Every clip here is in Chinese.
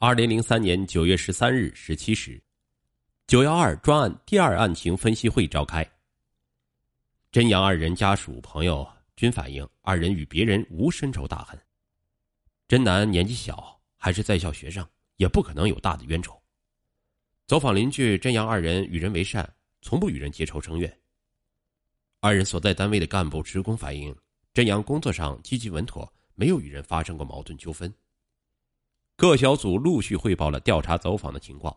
二零零三年九月十三日十七时，九幺二专案第二案情分析会召开。真阳二人家属朋友均反映，二人与别人无深仇大恨。真男年纪小，还是在校学生，也不可能有大的冤仇。走访邻居真阳二人与人为善，从不与人结仇生怨。二人所在单位的干部职工反映，真阳工作上积极稳妥，没有与人发生过矛盾纠纷。各小组陆续汇报了调查走访的情况。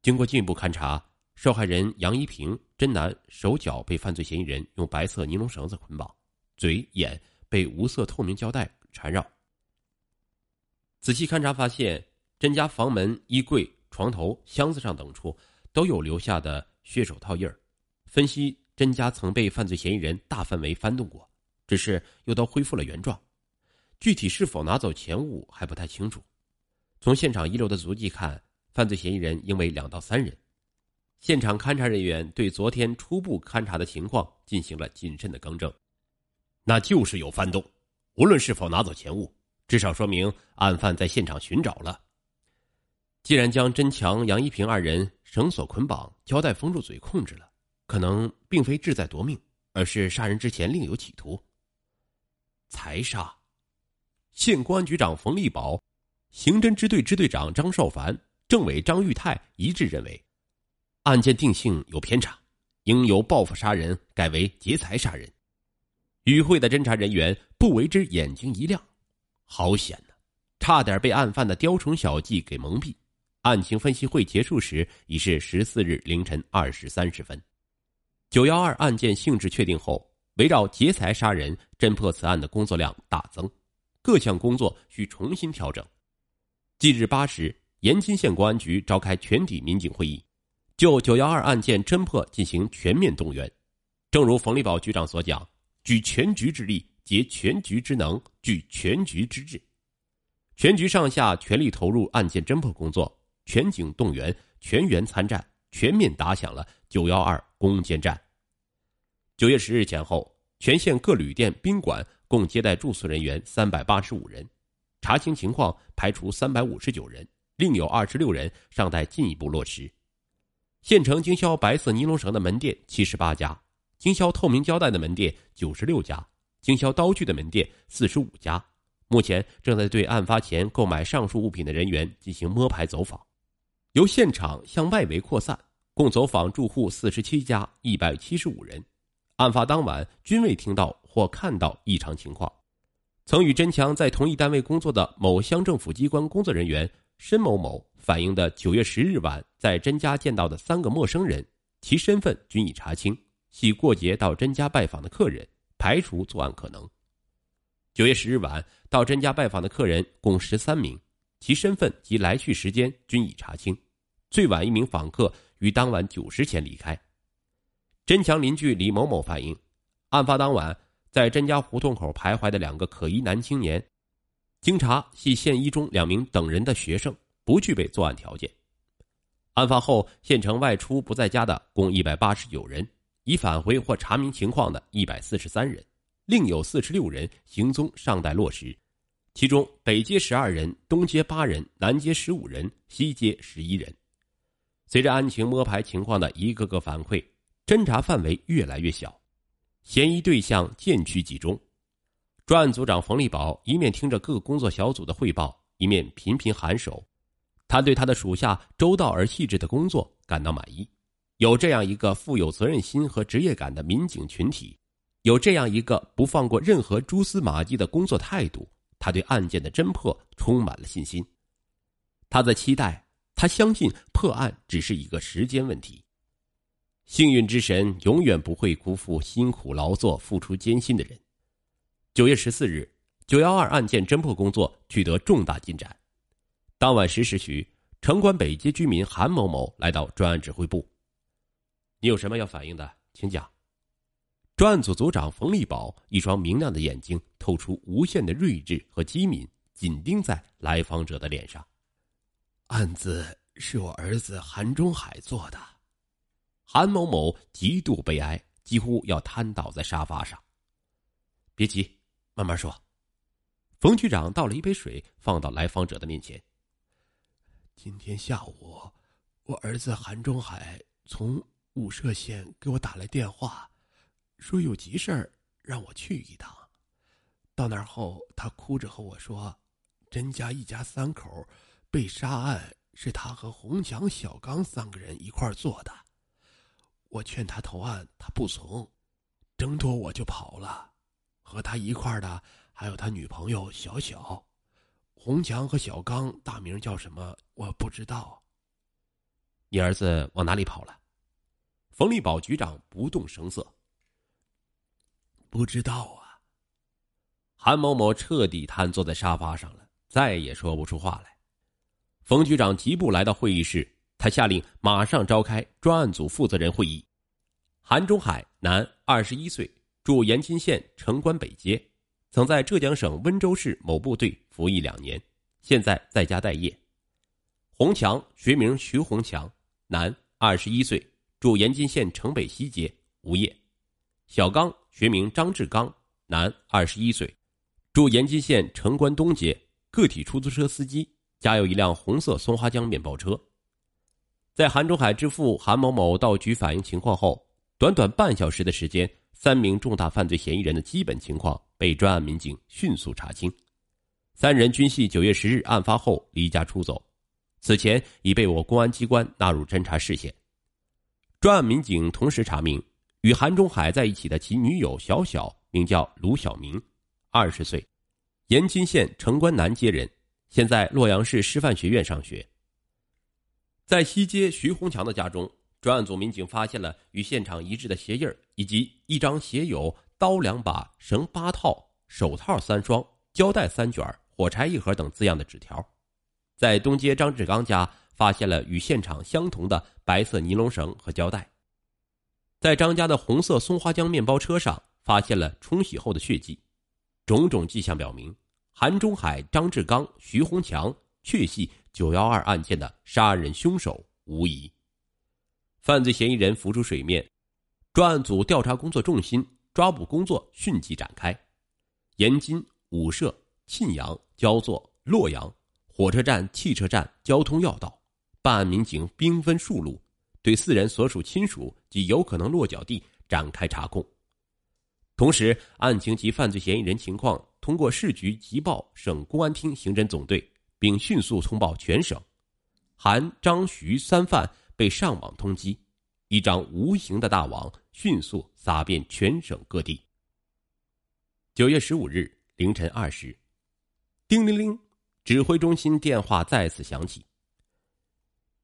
经过进一步勘查，受害人杨一平真男手脚被犯罪嫌疑人用白色尼龙绳子捆绑，嘴眼被无色透明胶带缠绕。仔细勘查发现，甄家房门、衣柜、床头、箱子上等处都有留下的血手套印儿。分析，甄家曾被犯罪嫌疑人大范围翻动过，只是又都恢复了原状。具体是否拿走钱物还不太清楚。从现场遗留的足迹看，犯罪嫌疑人应为两到三人。现场勘查人员对昨天初步勘查的情况进行了谨慎的更正，那就是有翻动。无论是否拿走钱物，至少说明案犯在现场寻找了。既然将甄强、杨一平二人绳索捆绑、胶带封住嘴控制了，可能并非志在夺命，而是杀人之前另有企图。财杀。县公安局长冯立宝、刑侦支队支队长张少凡、政委张玉泰一致认为，案件定性有偏差，应由报复杀人改为劫财杀人。与会的侦查人员不为之眼睛一亮，好险呐，差点被案犯的雕虫小技给蒙蔽。案情分析会结束时已是十四日凌晨二时三十分。九幺二案件性质确定后，围绕劫财杀人侦破此案的工作量大增。各项工作需重新调整。近日八时，延津县公安局召开全体民警会议，就九幺二案件侦破进行全面动员。正如冯立宝局长所讲：“举全局之力，竭全局之能，聚全局之智，全局上下全力投入案件侦破工作，全警动员，全员参战，全面打响了九幺二攻坚战。”九月十日前后，全县各旅店、宾馆。共接待住宿人员三百八十五人，查清情况排除三百五十九人，另有二十六人尚待进一步落实。县城经销白色尼龙绳的门店七十八家，经销透明胶带的门店九十六家，经销刀具的门店四十五家。目前正在对案发前购买上述物品的人员进行摸排走访，由现场向外围扩散，共走访住户四十七家，一百七十五人。案发当晚均未听到。或看到异常情况，曾与甄强在同一单位工作的某乡政府机关工作人员申某某反映的九月十日晚在甄家见到的三个陌生人，其身份均已查清，系过节到甄家拜访的客人，排除作案可能。九月十日晚到甄家拜访的客人共十三名，其身份及来去时间均已查清，最晚一名访客于当晚九时前离开。甄强邻居李某某反映，案发当晚。在甄家胡同口徘徊的两个可疑男青年，经查系县一中两名等人的学生，不具备作案条件。案发后，县城外出不在家的共一百八十九人，已返回或查明情况的一百四十三人，另有四十六人行踪尚待落实。其中，北街十二人，东街八人，南街十五人，西街十一人。随着案情摸排情况的一个个反馈，侦查范围越来越小。嫌疑对象渐趋集中，专案组长冯立宝一面听着各工作小组的汇报，一面频频颔首。他对他的属下周到而细致的工作感到满意。有这样一个富有责任心和职业感的民警群体，有这样一个不放过任何蛛丝马迹的工作态度，他对案件的侦破充满了信心。他在期待，他相信破案只是一个时间问题。幸运之神永远不会辜负辛苦劳作、付出艰辛的人。九月十四日，九幺二案件侦破工作取得重大进展。当晚十时许，城关北街居民韩某某来到专案指挥部。你有什么要反映的，请讲。专案组组长冯立宝一双明亮的眼睛透出无限的睿智和机敏，紧盯在来访者的脸上。案子是我儿子韩中海做的。韩某某极度悲哀，几乎要瘫倒在沙发上。别急，慢慢说。冯局长倒了一杯水，放到来访者的面前。今天下午，我儿子韩中海从武社县给我打来电话，说有急事儿让我去一趟。到那儿后，他哭着和我说：“甄家一家三口被杀案是他和洪强、小刚三个人一块儿做的。”我劝他投案，他不从，挣脱我就跑了。和他一块的还有他女朋友小小。红强和小刚大名叫什么？我不知道。你儿子往哪里跑了？冯立宝局长不动声色。不知道啊。韩某某彻底瘫坐在沙发上了，再也说不出话来。冯局长疾步来到会议室，他下令马上召开专案组负责人会议。韩中海，男，二十一岁，住延津县城关北街。曾在浙江省温州市某部队服役两年，现在在家待业。洪强，学名徐洪强，男，二十一岁，住延津县城北西街，无业。小刚，学名张志刚，男，二十一岁，住延津县城关东街，个体出租车司机，家有一辆红色松花江面包车。在韩中海之父韩某某到局反映情况后，短短半小时的时间。三名重大犯罪嫌疑人的基本情况被专案民警迅速查清，三人均系九月十日案发后离家出走，此前已被我公安机关纳入侦查视线。专案民警同时查明，与韩中海在一起的其女友小小名叫卢晓明，二十岁，延津县城关南街人，现在洛阳市师范学院上学。在西街徐洪强的家中。专案组民警发现了与现场一致的鞋印以及一张写有“刀两把、绳八套、手套三双、胶带三卷、火柴一盒”等字样的纸条。在东街张志刚家发现了与现场相同的白色尼龙绳和胶带。在张家的红色松花江面包车上发现了冲洗后的血迹，种种迹象表明，韩中海、张志刚、徐洪强确系九幺二案件的杀人凶手无疑。犯罪嫌疑人浮出水面，专案组调查工作重心抓捕工作迅即展开。延津、武社、沁阳、焦作、洛阳火车站、汽车站交通要道，办案民警兵分数路，对四人所属亲属及有可能落脚地展开查控。同时，案情及犯罪嫌疑人情况通过市局急报省公安厅刑侦总队，并迅速通报全省。韩、张、徐三犯。被上网通缉，一张无形的大网迅速撒遍全省各地。九月十五日凌晨二时，叮铃铃，指挥中心电话再次响起。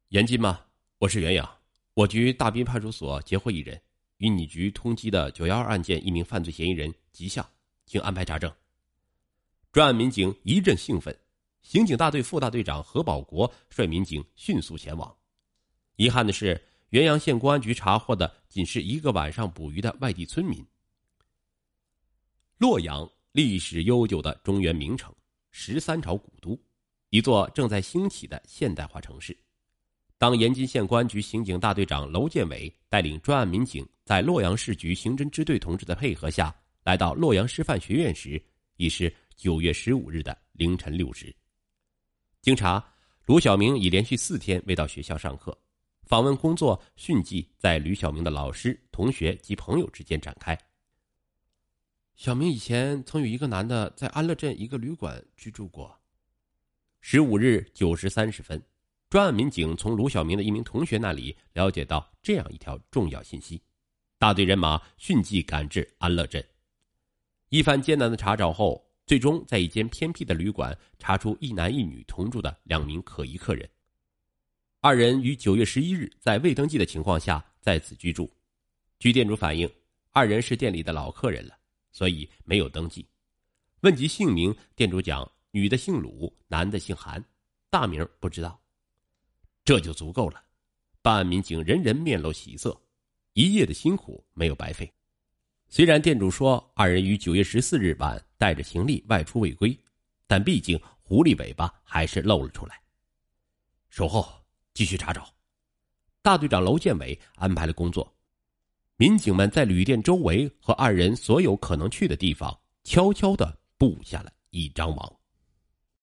严禁吗？我是袁阳，我局大滨派出所截获一人，与你局通缉的九幺二案件一名犯罪嫌疑人极像，请安排查证。专案民警一阵兴奋，刑警大队副大队长何保国率民警迅速前往。遗憾的是，原阳县公安局查获的仅是一个晚上捕鱼的外地村民。洛阳，历史悠久的中原名城，十三朝古都，一座正在兴起的现代化城市。当延津县公安局刑警大队长娄建伟带领专案民警在洛阳市局刑侦支队同志的配合下来到洛阳师范学院时，已是九月十五日的凌晨六时。经查，卢小明已连续四天未到学校上课。访问工作迅即在吕小明的老师、同学及朋友之间展开。小明以前曾与一个男的在安乐镇一个旅馆居住过。十五日九时三十分，专案民警从卢小明的一名同学那里了解到这样一条重要信息，大队人马迅即赶至安乐镇。一番艰难的查找后，最终在一间偏僻的旅馆查出一男一女同住的两名可疑客人。二人于九月十一日在未登记的情况下在此居住。据店主反映，二人是店里的老客人了，所以没有登记。问及姓名，店主讲女的姓鲁，男的姓韩，大名不知道。这就足够了。办案民警人人面露喜色，一夜的辛苦没有白费。虽然店主说二人于九月十四日晚带着行李外出未归，但毕竟狐狸尾巴还是露了出来。守候。继续查找，大队长娄建伟安排了工作，民警们在旅店周围和二人所有可能去的地方，悄悄的布下了一张网。